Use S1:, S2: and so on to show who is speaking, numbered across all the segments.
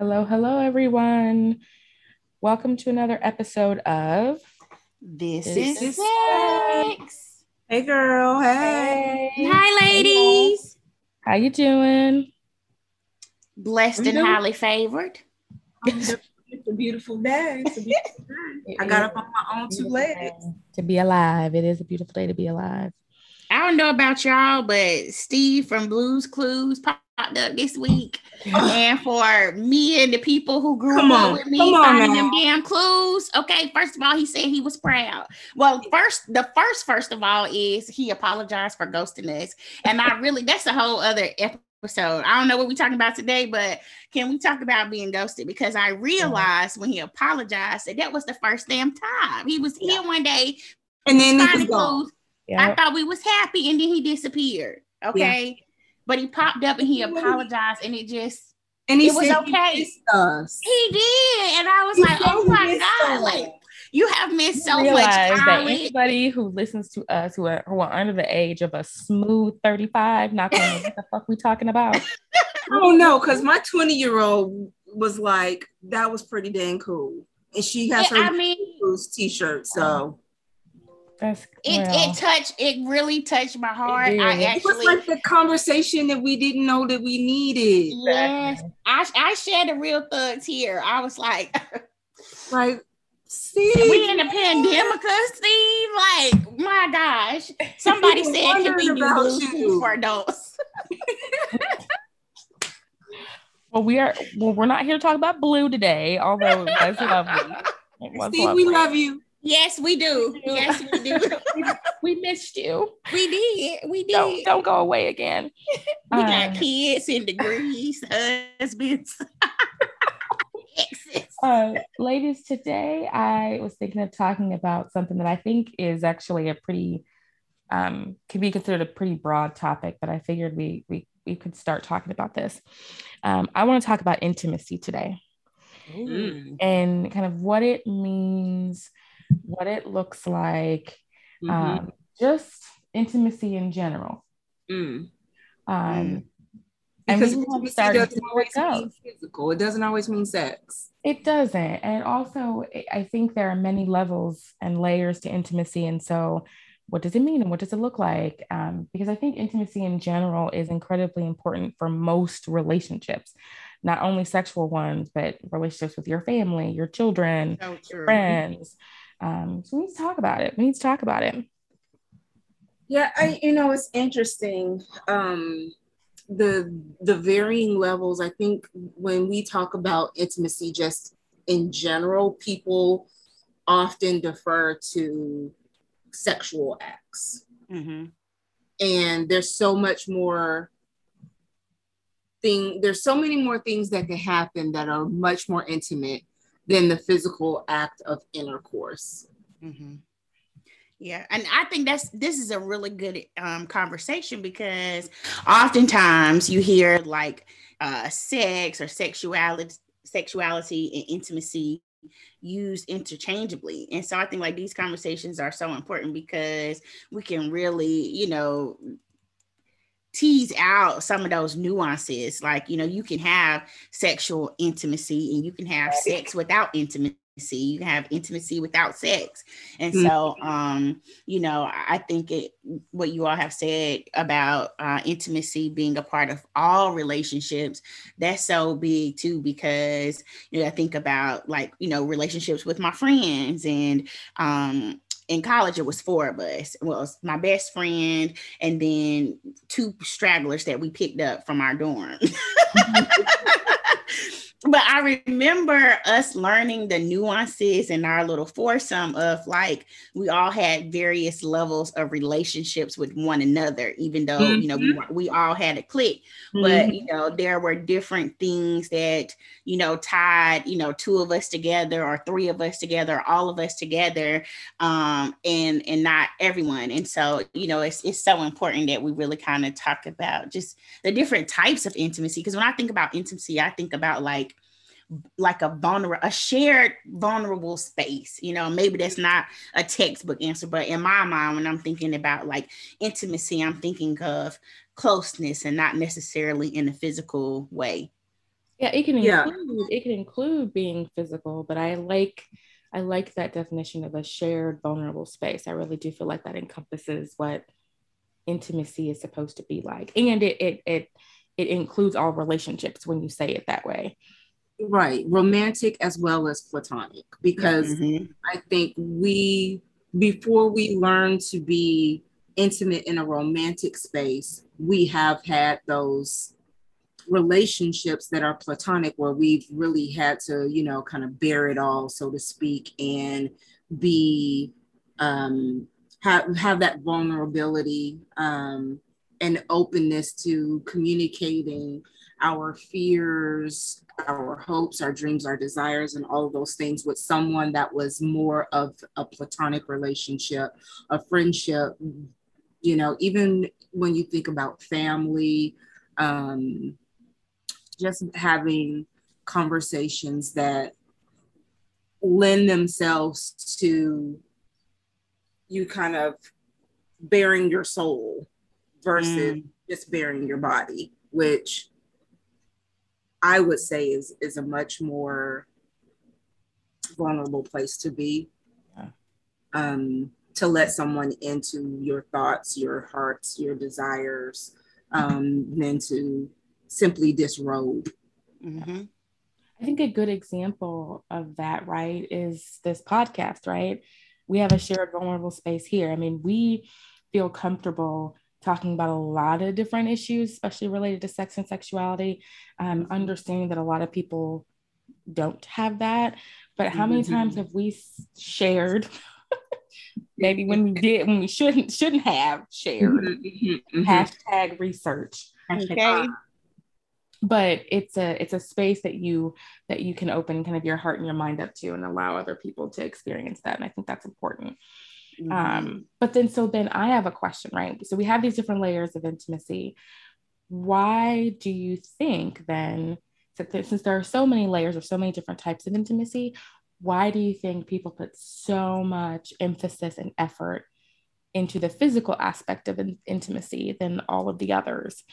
S1: Hello, hello, everyone. Welcome to another episode of
S2: This,
S1: This
S2: is
S1: is
S2: sex.
S3: Hey girl, hey.
S2: Hi, ladies.
S1: How you doing?
S2: Blessed and
S3: Mhm.
S2: highly favored.
S3: It's a beautiful day. It's a beautiful day. I got up on my own two legs.
S1: To be alive. It is a beautiful day to be alive.
S2: I don't know about y'all, but Steve from Blue's Clues popped up this week. and for me and the people who grew
S3: Come
S2: up
S3: on,
S2: with me
S3: on
S2: finding them damn clues. Okay, first of all, he said he was proud. Well, first, the first, first of all, is he apologized for ghosting us. And I really, that's a whole other episode. I don't know what we're talking about today, but can we talk about being ghosted? Because I mm-hmm. realized when he apologized that that was the first damn time. He was here one day,
S3: And then it was gone.
S2: clues. I thought we was happy, and then he disappeared. Okay. But he popped up and he apologized, and it just
S3: And he
S2: It was
S3: said
S2: okay.
S3: he missed us.
S2: he did, and I was
S3: He
S2: like, "Oh my god!"
S3: us.
S2: Like you have missed so much
S1: Realize that anybody who listens to us who are, who are under the age of a smooth 35 not gonna know what the fuck we talking about.
S3: Oh no, because my 20 year old was like, that was pretty dang cool. And she has
S2: Yeah,
S3: her
S2: I mean,
S3: t-shirt. So
S1: That's
S2: it
S1: well,
S2: it touched. It really touched my heart.
S1: did.
S2: I
S1: It
S3: it was
S2: actually.
S3: like the conversation that we didn't know that we needed.
S2: Yes, I, I shared the real thugs here. I was like,
S3: Like, see,
S2: we in the pandemic, Steve. Like, my gosh. Somebody
S3: People
S2: said, can we do
S3: about
S2: blues
S3: you.
S2: Clues for adults?
S1: well, we are well, we're not here to talk about blue today, although it was lovely. It was
S3: Steve,
S1: lovely.
S3: we love you.
S2: Yes, we do. Yes, we do.
S1: we missed you.
S2: we did. We did.
S1: Don't don't go away again.
S2: We
S1: Um,
S2: got kids and degrees, husbands.
S1: Uh, ladies, today I was thinking of talking about something that I think is actually a pretty, um, can be considered a pretty broad topic, but I figured we we we could start talking about this. Um, I want to talk about intimacy today
S3: Mm.
S1: and kind of what it means, what it looks like,
S3: Mhm.
S1: um, just intimacy in general.
S3: Mm.
S1: Um,
S3: Because
S1: we
S3: intimacy doesn't
S1: see it
S3: always mean physical. It doesn't always mean sex.
S1: It doesn't. And also, I- I think there are many levels and layers to intimacy. And so, what does it mean and what does it look like? Um, because I think intimacy in general is incredibly important for most relationships, not only sexual ones, but relationships with your family, your children,
S2: So true.
S1: friends. Um, so, we need to talk about it. We need to talk about it.
S3: Yeah, I you know it's interesting. Um the the varying levels. I think when we talk about intimacy just in general, people often defer to sexual acts.
S2: Mhm.
S3: And there's so much more thing there's so many more things that can happen that are much more intimate than the physical act of intercourse.
S2: Mhm. Yeah, and I think that's this is a really good um, conversation because oftentimes you hear like uh, sex or sexuality, sexuality and intimacy used interchangeably, and so I think like these conversations are so important because we can really, you know, tease out some of those nuances. Like you know, you can have sexual intimacy and you can have sex without intimacy. You can have intimacy without sex. And so, um, you know, I I think it what you all have said about uh, intimacy being a part of all relationships, that's so big too, because you know, I think about like, you know, relationships with my friends and um in college it was four of us. Well, it was my best friend and then two stragglers that we picked up from our dorm. Mm-hmm. but I remember us learning the nuances in our little foursome of like we all had various levels of relationships with one another, even though you know we, we all had a clique. But you know, there were different things that you know tied you know two of us together or three of us together, all of us together, um, and and not everyone. And so you know, it's it's so important that we really kind of talk about just the different types of intimacy. Because when I think about intimacy, I think about like like a vulnerable a shared vulnerable space you know maybe that's not a textbook answer but in my mind when i'm thinking about like intimacy i'm thinking of closeness and not necessarily in a physical way
S1: Yeah, it can include yeah. it can include being physical, but I like I like that definition of a shared vulnerable space. I really do feel like that encompasses what intimacy is supposed to be like. And it it it it includes all relationships when you say it that way.
S3: Right. Romantic as well as platonic. Because mm-hmm. I think we before we learn to be intimate in a romantic space, we have had those relationships that are platonic where we've really had to, you know, kind of bear it all, so to speak, and be um, have have that vulnerability um, and openness to communicating our fears, our hopes, our dreams, our desires, and all of those things with someone that was more of a platonic relationship, a friendship. You know, even when you think about family, um, just having conversations that lend themselves to you kind of bearing your soul versus mm. just bearing your body, which I would say is is a much more vulnerable place to be. Yeah. Um, to let someone into your thoughts, your hearts, your desires, um, than to simply disrobe.
S1: Mm-hmm. I think a good example of that, right, is this podcast, right? We have a shared vulnerable space here. I mean, we feel comfortable talking about a lot of different issues, especially related to sex and sexuality. Um, understanding that a lot of people don't have that. But how many mm-hmm. times have we shared? maybe when we did, when we shouldn't shouldn't have shared. Mm-hmm. Hashtag research. Okay but it's a it's a space that you that you can open kind of your heart and your mind up to and allow other people to experience that and i think that's important mm-hmm. um but then so then i have a question right? So we have these different layers of intimacy. Why do you think then since there are so many layers or so many different types of intimacy why do you think people put so much emphasis and effort into the physical aspect of in- intimacy than all of the others?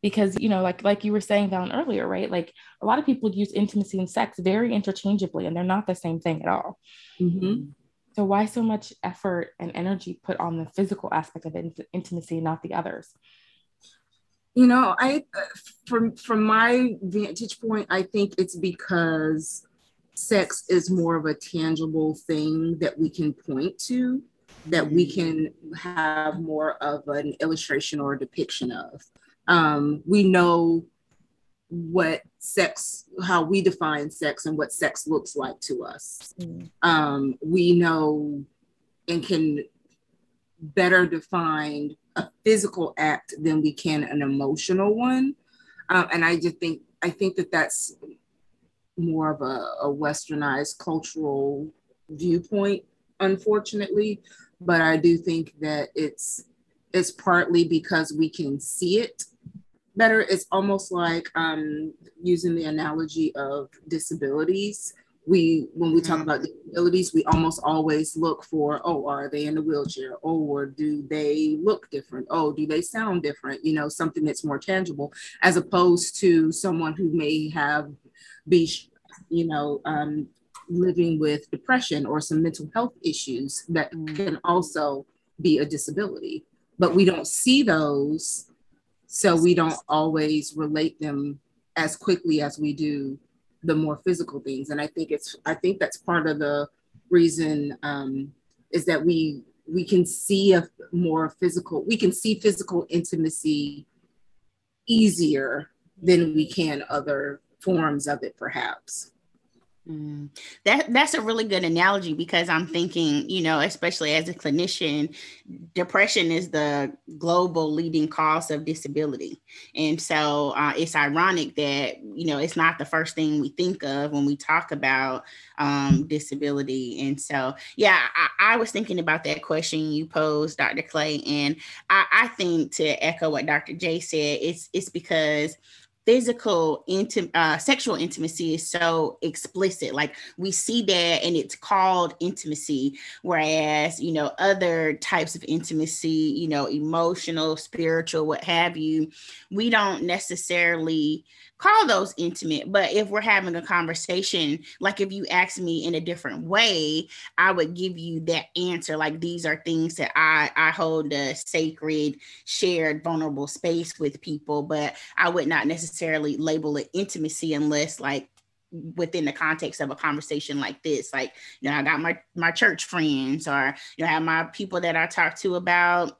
S1: Because you know like like you were saying down earlier right? Like a lot of people use intimacy and sex very interchangeably and they're not the same thing at all. Mm-hmm. So why so much effort and energy put on the physical aspect of in- intimacy not the others?
S3: You know i from from my vantage point i think it's because sex is more of a tangible thing that we can point to that we can have more of an illustration or a depiction of. Um, we know what sex, how we define sex and what sex looks like to us. Mm. Um, we know and can better define a physical act than we can an emotional one. Uh, and I just think, I think that that's more of a, a westernized cultural viewpoint, unfortunately. But I do think that it's it's partly because we can see it better. It's almost like um, using the analogy of disabilities. We, when we talk mm-hmm. about disabilities, we almost always look for, oh, are they in a wheelchair? Oh, or do they look different? Oh, do they sound different? You know, something that's more tangible, as opposed to someone who may have be, you know, um, living with depression or some mental health issues that mm. can also be a disability. But we don't see those so we don't always relate them as quickly as we do the more physical things. And i think it's i think that's part of the reason um, is that we we can see a more physical we can see physical intimacy easier than we can other forms of it perhaps
S2: Mm. That that's a really good analogy because I'm thinking, you know, especially as a clinician, depression is the global leading cause of disability, and so uh, it's ironic that you know it's not the first thing we think of when we talk about um, disability. And so, yeah, I, I, was thinking about that question you posed, Dr. Clay, and I, I think to echo what Dr. J said, it's it's because physical intim- uh, sexual intimacy is so explicit like we see that and it's called intimacy whereas you know other types of intimacy you know emotional spiritual what have you we don't necessarily call those intimate. But if we're having a conversation, like if you ask me in a different way, I would give you that answer. Like these are things that I I hold a sacred, shared, vulnerable space with people, but I would not necessarily label it intimacy unless like within the context of a conversation like this. Like you know i got my my church friends or you know I have my people that i talk to about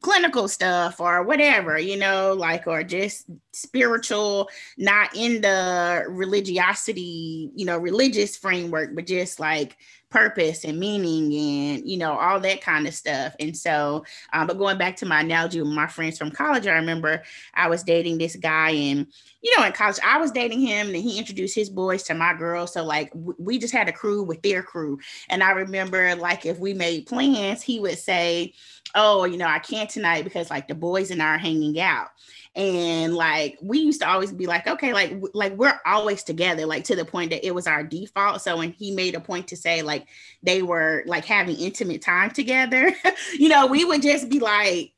S2: clinical stuff or whatever, you know, like, or just spiritual, not in the religiosity, you know, religious framework, but just like purpose and meaning and you know all that kind of stuff. And so um, but going back to my analogy with my friends from college i remember i was dating this guy and you know in college i was dating him and he introduced his boys to my girls so like w- we just had a crew with their crew. And i remember like if we made plans he would say oh you know i can't tonight because like the boys and i are hanging out. And like we used to always be like okay like like we're always together like to the point that it was our default. So when he made a point to say like they were like having intimate time together you know we would just be like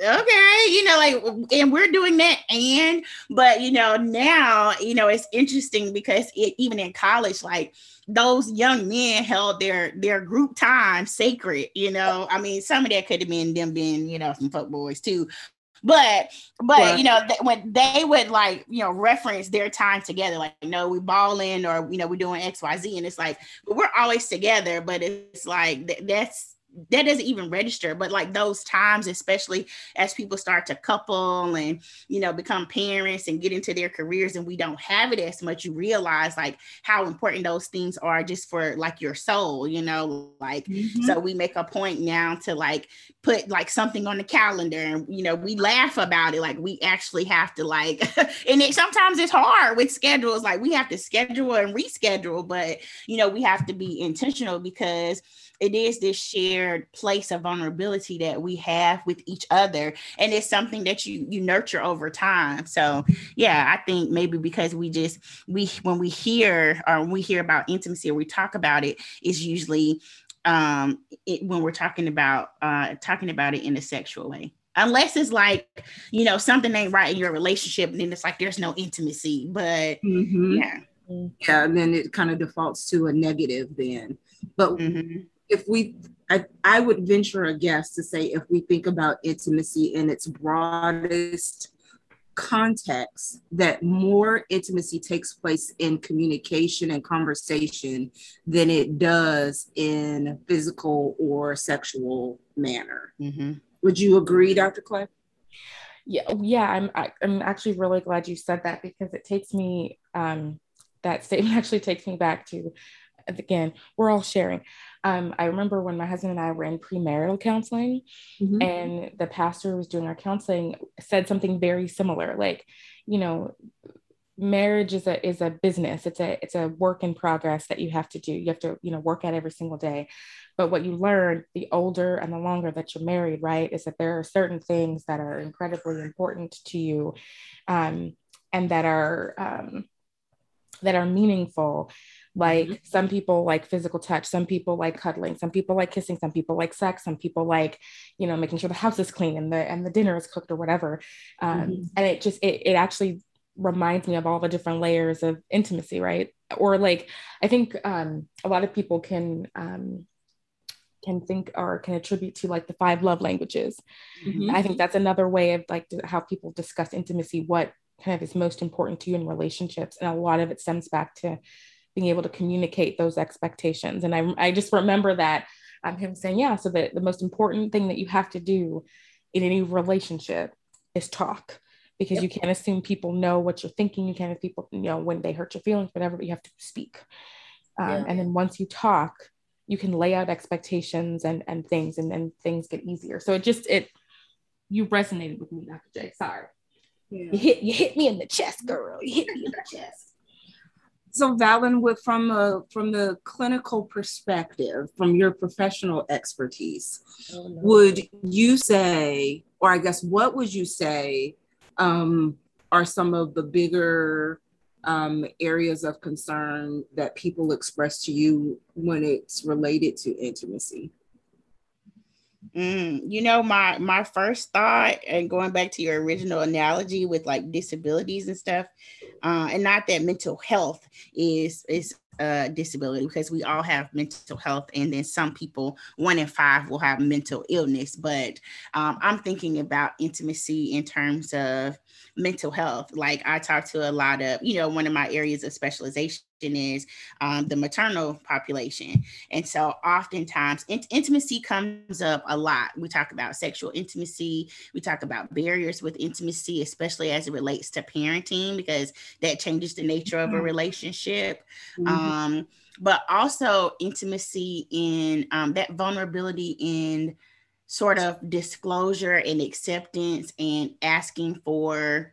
S2: okay you know like and we're doing that and but you know now you know it's interesting because it, even in college like those young men held their their group time sacred you know? I mean some of that could have been them being you know some fuck boys too. But but you know th- when they would like you know reference their time together, like you know we balling or you know we're doing X Y Z, and it's like we're always together, but it's like th- that's that doesn't even register but like those times especially as people start to couple and you know become parents and get into their careers and we don't have it as much you realize like how important those things are just for like your soul you know like mm-hmm. so we make a point now to like put like something on the calendar and you know we laugh about it like we actually have to like and it sometimes it's hard with schedules like we have to schedule and reschedule but you know we have to be intentional because it is this shared place of vulnerability that we have with each other and it's something that you you nurture over time. So yeah i think maybe because we just we when we hear or we hear about intimacy or we talk about it it is usually um it, when we're talking about uh talking about it in a sexual way. Unless it's like you know something ain't right in your relationship and then it's like there's no intimacy but mm-hmm. yeah.
S3: Yeah and then it kind of defaults to a negative then. But mm-hmm. if we I, I would venture a guess to say if we think about intimacy in its broadest context that more intimacy takes place in communication and conversation than it does in physical or sexual manner mm-hmm. would you agree dr clay
S1: yeah yeah i'm I, am i am actually really glad you said that because it takes me um that statement actually takes me back to again, we're all sharing. Um, I remember when my husband and I were in premarital counseling, mm-hmm. and the pastor who was doing our counseling said something very similar. Like, you know, marriage is a is a business. It's a it's a work in progress that you have to do. You have to you know work at every single day. But what you learn the older and the longer that you're married, right, is that there are certain things that are incredibly important to you, um, and that are um, that are meaningful like mm-hmm. some people like physical touch, some people like cuddling, some people like kissing, some people like sex, some people like, you know, making sure the house is clean and the and the dinner is cooked or whatever. Um, mm-hmm. And it just it, it actually reminds me of all the different layers of intimacy, right? Or like I think um, a lot of people can um, can think or can attribute to like the five love languages. Mm-hmm. I think that's another way of like how people discuss intimacy, what kind of is most important to you in relationships, and a lot of it stems back to being able to communicate those expectations. And I, I just remember that um, him saying, yeah, so that the most important thing that you have to do in any relationship is talk because yep. you can't assume people know what you're thinking. You can't have people, you know, when they hurt your feelings, whatever, but you have to speak. Um, yeah. And then once you talk, you can lay out expectations and, and things, and then things get easier. So it just, it, you resonated with me, Dr. J. Sorry. Yeah. You hit, you hit me in the chest, girl. You hit me in the chest.
S3: So Valen, with from a from the clinical perspective, from your professional expertise, oh, no. would you say, or I guess what would you say um, are some of the bigger um, areas of concern that people express to you when it's related to intimacy?
S2: Mm, you know, my my first thought, and going back to your original analogy with like disabilities and stuff, uh, and not that mental health is is a disability because we all have mental health, and then some people, one in five, will have mental illness. But um, I'm thinking about intimacy in terms of mental health. Like I talk to a lot of, you know, one of my areas of specialization is um, the maternal population. And so oftentimes in- intimacy comes up a lot. We talk about sexual intimacy, we talk about barriers with intimacy, especially as it relates to parenting, because that changes the nature of a mm-hmm. relationship. Mm-hmm. Um, but also intimacy in um, that vulnerability in sort of disclosure and acceptance and asking for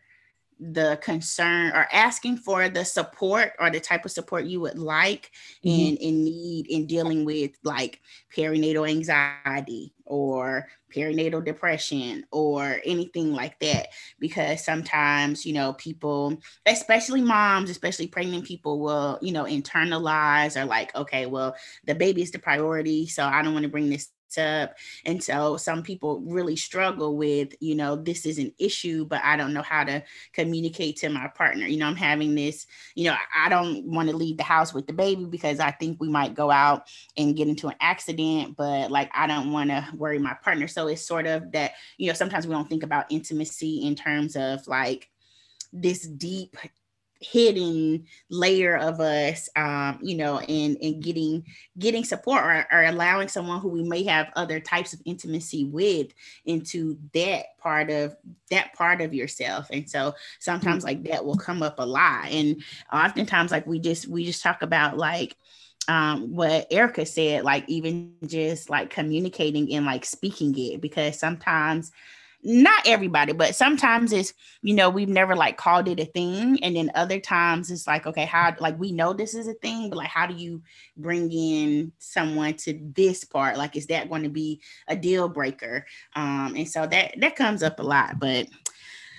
S2: the concern or asking for the support or the type of support you would like mm-hmm. and in need in dealing with like perinatal anxiety or perinatal depression or anything like that because sometimes you know people especially moms especially pregnant people will you know internalize or like okay well the baby is the priority so i don't want to bring this up. And so some people really struggle with, you know, this is an issue, but I don't know how to communicate to my partner. You know, I'm having this, you know, I don't want to leave the house with the baby because I think we might go out and get into an accident, but like I don't want to worry my partner. So it's sort of that, you know, sometimes we don't think about intimacy in terms of like this deep hidden layer of us um, you know and and getting getting support or, or, allowing someone who we may have other types of intimacy with into that part of that part of yourself. And so sometimes like that will come up a lot. And oftentimes like we just we just talk about like um, what Erica said, like even just like communicating and like speaking it, because sometimes not everybody, but sometimes it's, you know, we've never like called it a thing. And then other times it's like, okay, how, like, we know this is a thing, but like, how do you bring in someone to this part? Like, is that going to be a deal breaker? Um, and so that, that comes up a lot, but,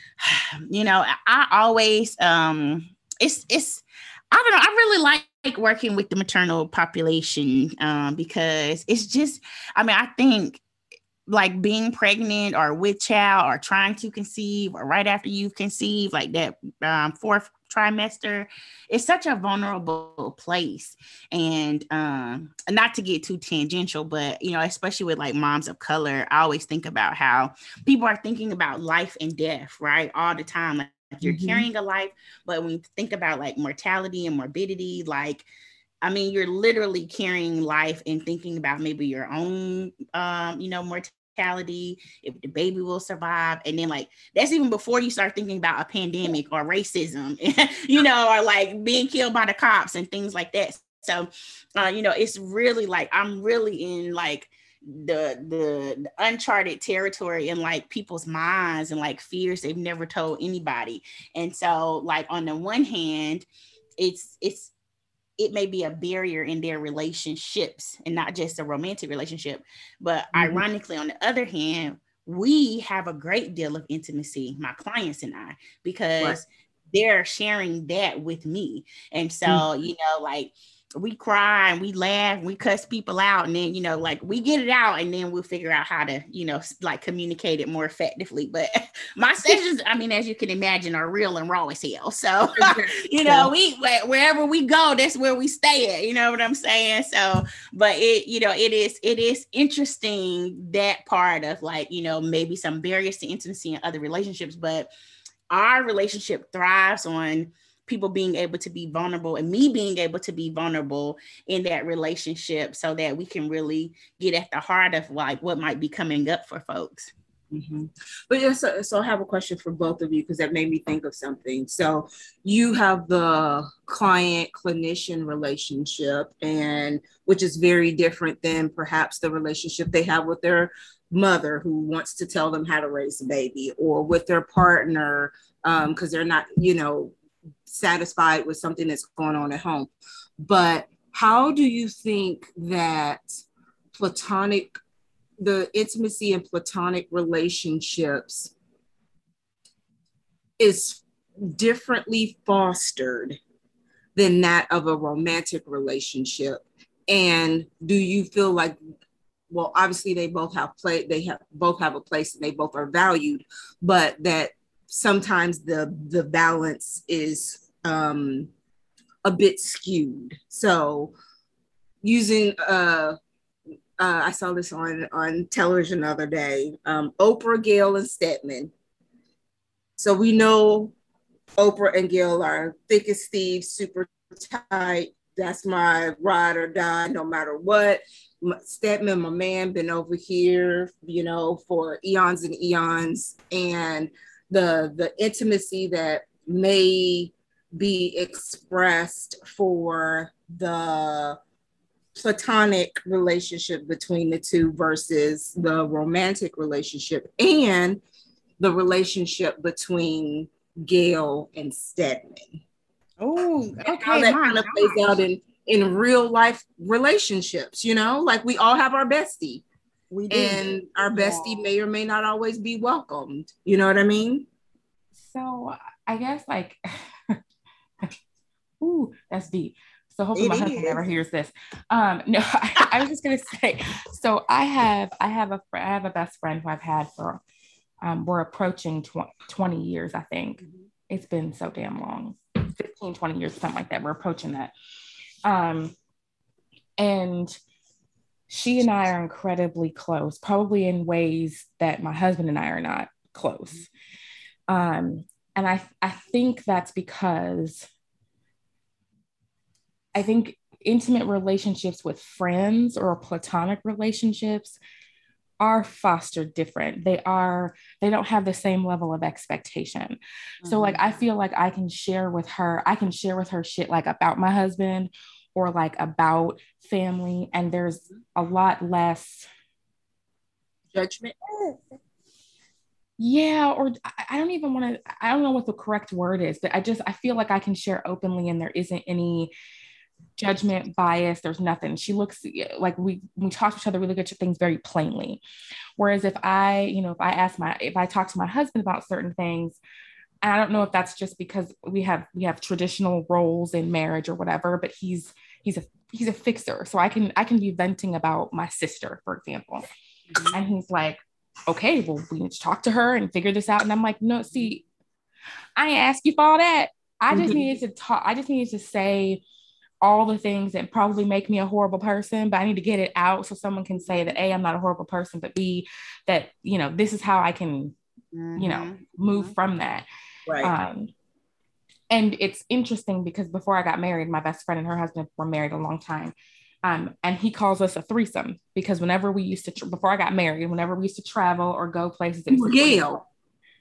S2: you know, I always, um, it's, it's, I don't know, I really like, like working with the maternal population um, because it's just, I mean, I think like being pregnant or with child or trying to conceive or right after you've conceived, like that um, fourth trimester, it's such a vulnerable place. And um, not to get too tangential, but you know, especially with like moms of color, I always think about how people are thinking about life and death, right? All the time. Like you're mm-hmm. carrying a life, but when you think about like mortality and morbidity, like I mean, you're literally carrying life and thinking about maybe your own, um, you know, mortality, if the baby will survive. And then, like, that's even before you start thinking about a pandemic or racism, you know, or like being killed by the cops and things like that. So, uh, you know, it's really like I'm really in like the, the the uncharted territory in like people's minds and like fears they've never told anybody. And so, like on the one hand, it's it's it may be a barrier in their relationships and not just a romantic relationship. But mm-hmm. ironically, on the other hand, we have a great deal of intimacy, my clients and I, because right. they're sharing that with me. And so, mm-hmm. you know, like we cry and we laugh, and we cuss people out, and then you know, like we get it out, and then we'll figure out how to, you know, like communicate it more effectively. But my sessions, I mean, as you can imagine, are real and raw as hell. So, you know, we wherever we go, that's where we stay at. You know what I'm saying? So, but it, you know, it is it is interesting that part of like, you know, maybe some barriers to intimacy in other relationships, but our relationship thrives on people being able to be vulnerable and me being able to be vulnerable in that relationship so that we can really get at the heart of like what might be coming up for folks.
S3: Mm-hmm. But yeah, so, so I have a question for both of you because that made me think of something. So you have the client clinician relationship, and which is very different than perhaps the relationship they have with their mother who wants to tell them how to raise a baby, or with their partner because um, they're not, you know, satisfied with something that's going on at home. But how do you think that platonic, the intimacy in platonic relationships is differently fostered than that of a romantic relationship? And do you feel like well obviously they both have play they have both have a place and they both are valued but that sometimes the the balance is um a bit skewed so using uh uh, I saw this on on television the other day. Um, Oprah, Gayle, and Stedman. So we know Oprah and Gayle are thick as thieves, super tight. That's my ride or die, no matter what. Stedman, my man, been over here, you know, for eons and eons, and the the intimacy that may be expressed for the platonic relationship between the two versus the romantic relationship and the relationship between Gayle and Stedman.
S2: Oh, okay.
S3: How that kind of plays out in in real life relationships, you know, like we all have our bestie. We do. And our bestie yeah. may or may not always be welcomed. You know what I mean?
S1: So I guess like, ooh, that's deep. So hopefully it my husband never hears this. Um, no, I, I, was just gonna say. So I have I have a I have a best friend who I've had for um, we're approaching tw- 20 years, I think. Mm-hmm. It's been so damn long, 15, 20 years, something like that. We're approaching that. Um, and she and I are incredibly close, probably in ways that my husband and I are not close. Um, and I, I think that's because I think intimate relationships with friends or platonic relationships are fostered different they are they don't have the same level of expectation mm-hmm. so like i mm-hmm. feel like i can share with her i can share with her shit like about my husband or like about family and there's a lot less
S3: judgment
S1: yeah or i don't even want to i don't know what the correct word is but i just i feel like i can share openly and there isn't any judgment, bias. There's nothing. She looks like we we talk to each other. We look at things very plainly. Whereas if I, you know, if I ask my if I talk to my husband about certain things, I don't know if that's just because we have we have traditional roles in marriage or whatever. But he's he's a he's a fixer, so I can I can be venting about my sister, for example, mm-hmm. and he's like, okay, well we need to talk to her and figure this out. And I'm like, no, see, I ain't ask you for all that. I just mm-hmm. needed to talk. I just needed to say all the things that probably make me a horrible person, but I need to get it out so someone can say that A, I'm not a horrible person, but B, that, you know, this is how I can, mm-hmm. you know, mm-hmm. move mm-hmm. from that.
S3: Right. Um,
S1: and it's interesting because before I got married, my best friend and her husband were married a long time. Um, and he calls us a threesome because whenever we used to, tra- before I got married, whenever we used to travel or go places,
S3: it was Gayle.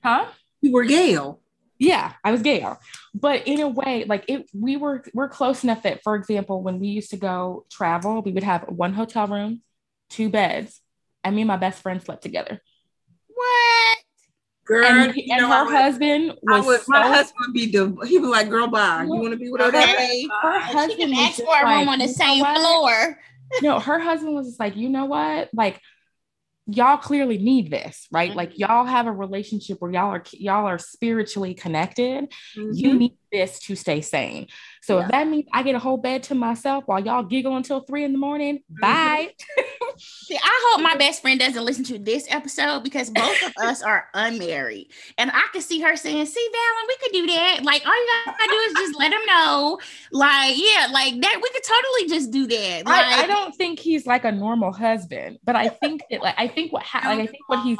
S1: Huh?
S3: You were Gayle
S1: yeah i was Gayle but in a way like it we were we're close enough that for example when we used to go travel we would have one hotel room two beds and me and my best friend slept together
S2: what
S1: Girl, and, he, and her husband was
S3: would, my so, husband would be the he was like, girl, bye. You want to be with her?
S2: Okay. Her husband she can ask for a room on the same floor.
S1: no, her husband was just like, you know what? Like y'all clearly need this right mm-hmm. like y'all have a relationship where y'all are y'all are spiritually connected mm-hmm. you need this to stay sane so yeah. if that means I get a whole bed to myself while y'all giggle until three in the morning, mm-hmm. bye.
S2: See, I hope my best friend doesn't listen to this episode because both of us are unmarried. And I could see her saying, see, Valen, we could do that. Like, all you gotta do is just let him know. Like, yeah, like that, we could totally just do that. Like,
S1: I, I don't think he's like a normal husband, but I think that like I think what ha- like I think what he's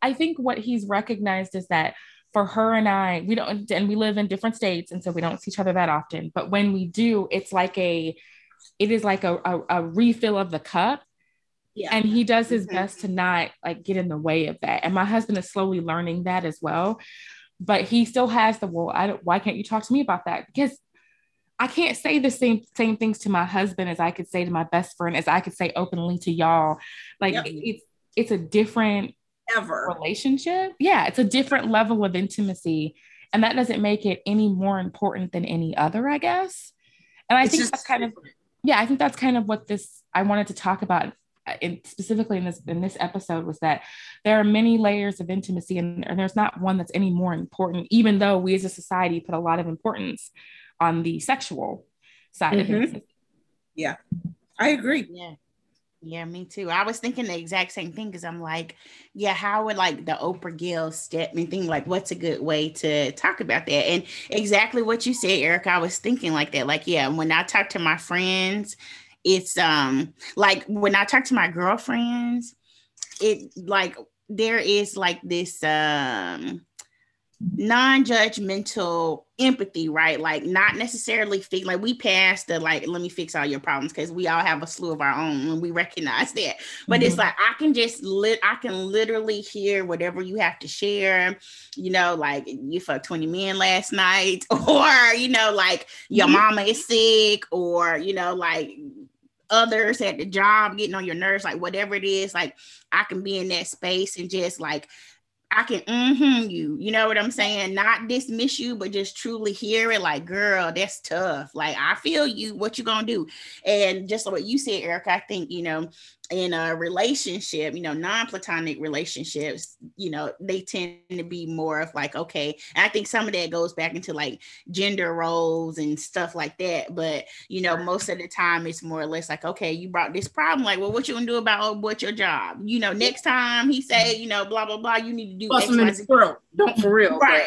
S1: I think what he's recognized is that for her and I, we don't, and we live in different states, and so we don't see each other that often. But when we do, it's like a, it is like a, a, a refill of the cup. Yeah. And he does his mm-hmm. best to not like get in the way of that. And my husband is slowly learning that as well. But he still has the well, I don't why can't you talk to me about that? Because I can't say the same same things to my husband as I could say to my best friend, as I could say openly to y'all. Like yep. it's it's a different
S3: ever
S1: relationship. Yeah, it's a different level of intimacy. And that doesn't make it any more important than any other, I guess. And I it's think that's kind different. of yeah, I think that's kind of what this I wanted to talk about uh, in, specifically in this in this episode was that there are many layers of intimacy and, and there's not one that's any more important, even though we as a society put a lot of importance on the sexual side mm-hmm. of it.
S3: Yeah, I agree.
S2: Yeah. Yeah, me too. I was thinking the exact same thing because I'm like, yeah, how would like the Oprah Gill step Stepman thing, like, what's a good way to talk about that? And exactly what you said, Eric, I was thinking like that. Like, yeah, when I talk to my friends, it's um like when I talk to my girlfriends, it like there is like this um non-judgmental empathy right like not necessarily fix like we pass the like let me fix all your problems because we all have a slew of our own and we recognize that but mm-hmm. it's like i can just lit i can literally hear whatever you have to share you know like you fucked 20 men last night or you know like your mm-hmm. mama is sick or you know like others at the job getting on your nerves like whatever it is like i can be in that space and just like I can mm-hmm you, you know what I'm saying? Not dismiss you, but just truly hear it like, girl, that's tough. Like, I feel you, what you gonna do? And just what you said, Eric, I think, you know, in a relationship, you know, non-platonic relationships, you know, they tend to be more of like, okay, and I think some of that goes back into like gender roles and stuff like that. But you know, most of the time it's more or less like, okay, you brought this problem, like, well, what you gonna do about oh, what's your job? You know, next time he say, you know, blah blah blah, you need to do
S3: X, Y, Z. Don't for real.
S2: Right.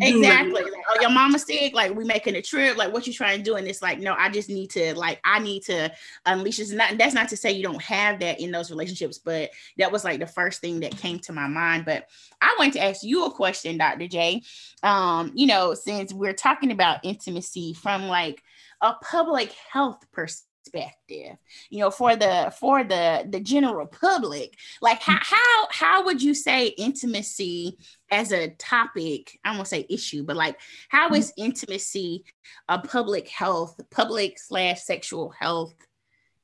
S2: exactly. like, oh your mama sick? Like we making a trip? Like what you trying to do? And it's like no i just need to like i need to unleash this. Not that's not to say you don't have that in those relationships but that was like the first thing that came to my mind. But i want to ask you a question dr j. Um you know since we're talking about intimacy from like a public health perspective perspective you know for the for the the general public like how mm. how, how would you say intimacy as a topic i won't want to say issue but like how mm. is intimacy a public health public slash sexual health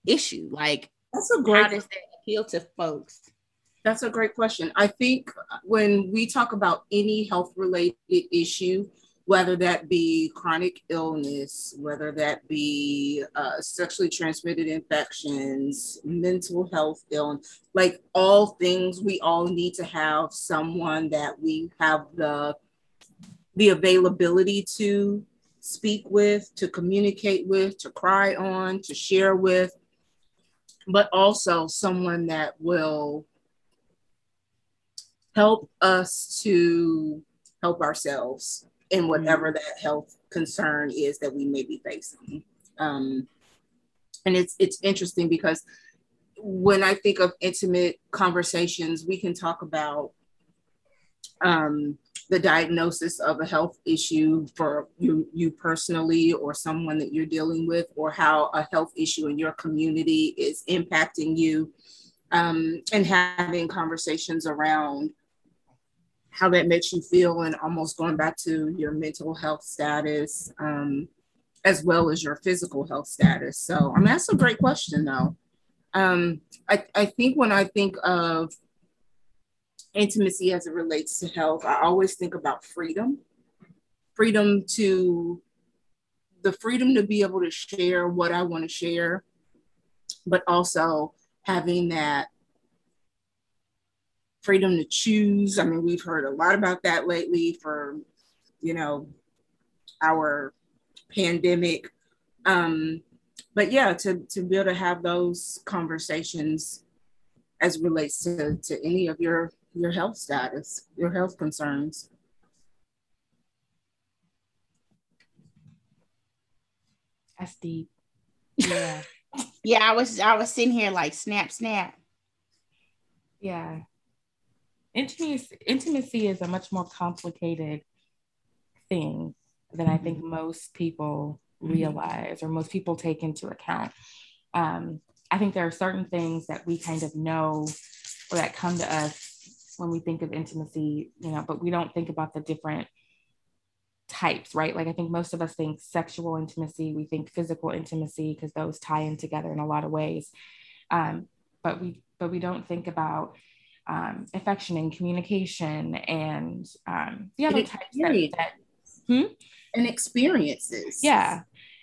S2: issue? Like
S3: that's a great
S2: how does that appeal to folks?
S3: That's a great question. I think when we talk about any health related issue whether that be chronic illness, whether that be uh, sexually transmitted infections, mental health illness, like all things, we all need to have someone that we have the the availability to speak with, to communicate with, to cry on, to share with, but also someone that will help us to help ourselves in whatever mm-hmm. that health concern is that we may be facing. Um, and it's it's interesting because when I think of intimate conversations, we can talk about um, the diagnosis of a health issue for you, you personally or someone that you're dealing with, or how a health issue in your community is impacting you, um, and having conversations around how that makes you feel and almost going back to your mental health status um, as well as your physical health status. So i mean that's a great question though. Um, I, I think when i think of intimacy as it relates to health i always think about freedom. Freedom to the freedom to be able to share what i want to share but also having that freedom to choose. I mean, we've heard a lot about that lately for, you know, our pandemic. Um, but yeah, to, to be able to have those conversations as relates to, to any of your your health status, your health concerns.
S1: That's deep.
S2: Yeah. yeah, I was I was sitting here like snap, snap.
S1: Yeah intimacy intimacy is a much more complicated thing than I think mm-hmm. most people mm-hmm. realize or most people take into account. Um, I think there are certain things that we kind of know or that come to us when we think of intimacy, you know, but we don't think about the different types, right? Like I think most of us think sexual intimacy, we think physical intimacy because those tie in together in a lot of ways. Um, but we but we don't think about um, affection and communication and um, the other types that, that
S3: hmm? and experiences.
S1: Yeah,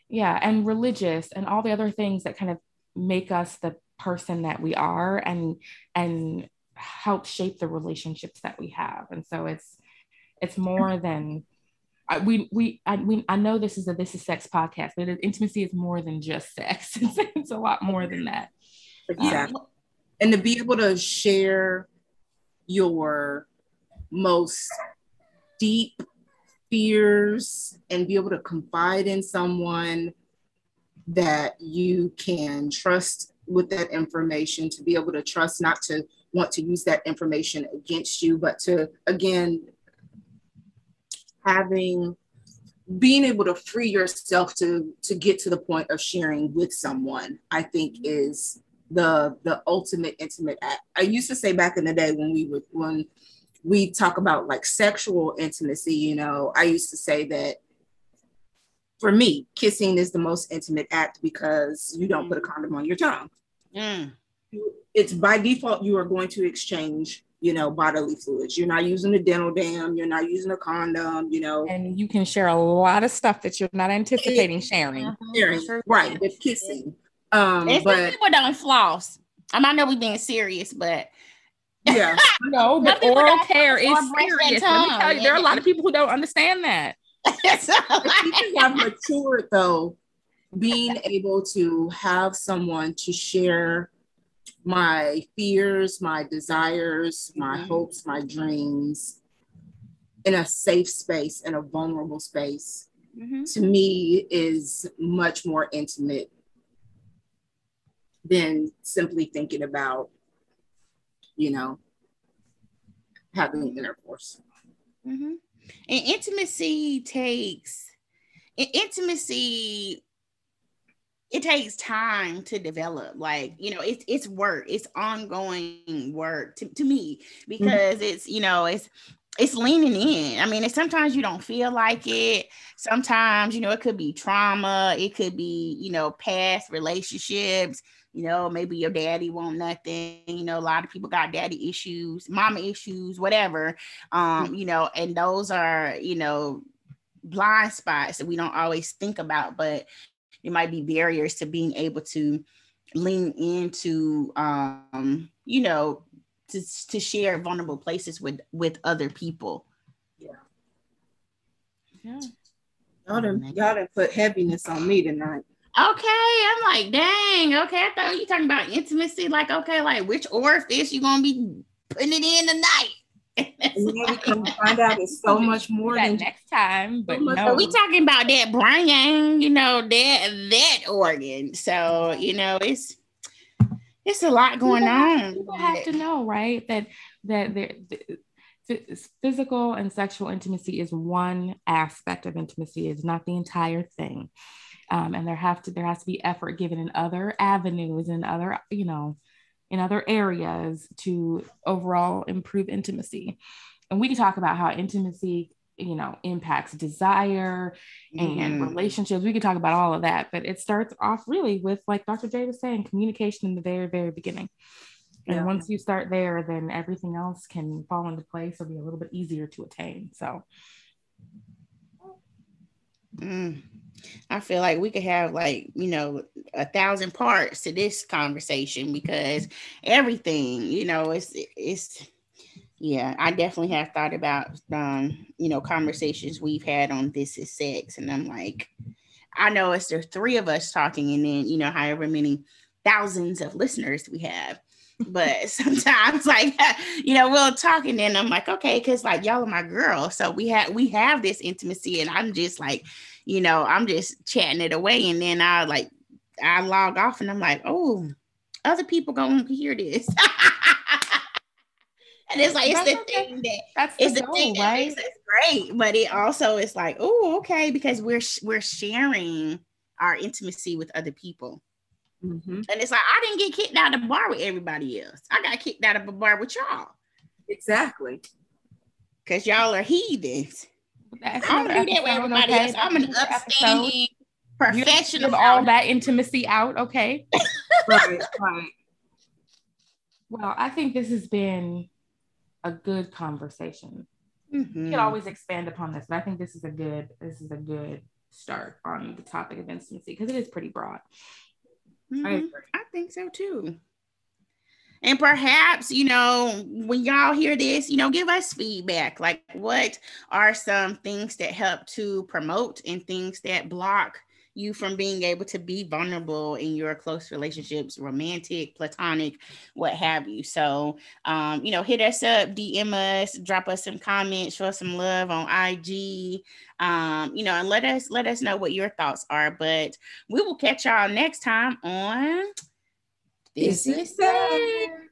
S1: yeah, and religious and all the other things that kind of make us the person that we are and and help shape the relationships that we have. And so it's it's more than I, we we I, we I know this is a this is sex podcast, but intimacy is more than just sex. It's, it's a lot more than that.
S3: Exactly. And to be able to share your most deep fears and be able to confide in someone that you can trust with that information, to be able to trust not to want to use that information against you, but to, again, having being able to free yourself to to get to the point of sharing with someone i think is the the ultimate intimate act i used to say back in the day when we would when we talk about like sexual intimacy you know i used to say that for me kissing is the most intimate act because you don't put a condom on your tongue mm. it's by default you are going to exchange you know, bodily fluids. You're not using a dental dam, you're not using a condom, you know.
S1: And you can share a lot of stuff that you're not anticipating sharing.
S3: Sharing right, with kissing. Um
S2: it's but people don't floss. I might know we being serious, but
S3: yeah,
S1: no, but oral care is serious. Let me tell you, there are a lot of people who don't understand that.
S3: people have matured though, being able to have someone to share my fears, my desires, my mm-hmm. hopes, my dreams in a safe space, in a vulnerable space, mm-hmm. to me is much more intimate than simply thinking about, you know, having intercourse.
S2: Mm-hmm. And intimacy takes intimacy it takes time to develop like you know it's it's work it's ongoing work to, to me because mm-hmm. it's you know it's it's leaning in i mean it's, sometimes you don't feel like it sometimes you know it could be trauma it could be you know past relationships you know maybe your daddy want nothing you know a lot of people got daddy issues mama issues whatever um you know and those are you know blind spots that we don't always think about but it might be barriers to being able to lean into um, you know to, to share vulnerable places with with other people.
S3: Yeah. Yeah. Y'all done, y'all done put heaviness on me tonight
S2: okay i'm like dang okay i thought you talking about intimacy like okay like which orifice you gonna be putting it in tonight
S3: and then we come find out it's so much more than
S1: next time. But so no.
S2: we talking about that brain, you know, that that organ. So you know, it's it's a lot going
S1: people
S2: on.
S1: Have, people have to know, right? That that there, physical and sexual intimacy is one aspect of intimacy. It's not the entire thing. Um, and there have to there has to be effort given in other avenues and other you know in other areas to overall improve intimacy. And we can talk about how intimacy, you know, impacts desire and mm-hmm. relationships. We could talk about all of that, but it starts off really with, like Dr. J was saying, communication in the very, very beginning. And yeah. once you start there, then everything else can fall into place or be a little bit easier to attain. So,
S2: mm. I feel like we could have like, you know, a thousand parts to this conversation because everything, you know, it's it's yeah, I definitely have thought about um, you know, conversations we've had on this is sex. And I'm like, I know it's the three of us talking, and then you know, however many thousands of listeners we have. But sometimes, like you know, we'll talk, and then I'm like, okay, because like y'all are my girls, so we have we have this intimacy, and I'm just like, you know, I'm just chatting it away. And then I like, I log off and I'm like, oh, other people gonna hear this. and it's like, it's that's the okay. thing that, that's it's the, goal, thing that right? makes us great. But it also is like, oh, okay, because we're, we're sharing our intimacy with other people. Mm-hmm. And it's like, I didn't get kicked out of the bar with everybody else. I got kicked out of a bar with y'all.
S3: Exactly.
S2: Because y'all are heathens. I don't do that with everybody okay? else. I'm an upstanding professional.
S1: all that intimacy out, okay? right, right. Well, I think this has been a good conversation. Mm-hmm. We can always expand upon this, but I think this is a good this is a good start on the topic of intimacy because it is pretty broad.
S2: Mm-hmm. I, I think so too. And perhaps, you know, when y'all hear this, you know, give us feedback. Like, what are some things that help to promote and things that block, you from being able to be vulnerable in your close relationships, romantic, platonic, what have you. So, um, you know, hit us up, DM us, drop us some comments, show us some love on IG, um, you know, and let us let us know what your thoughts are. But we will catch y'all next time on
S3: This, this is sad.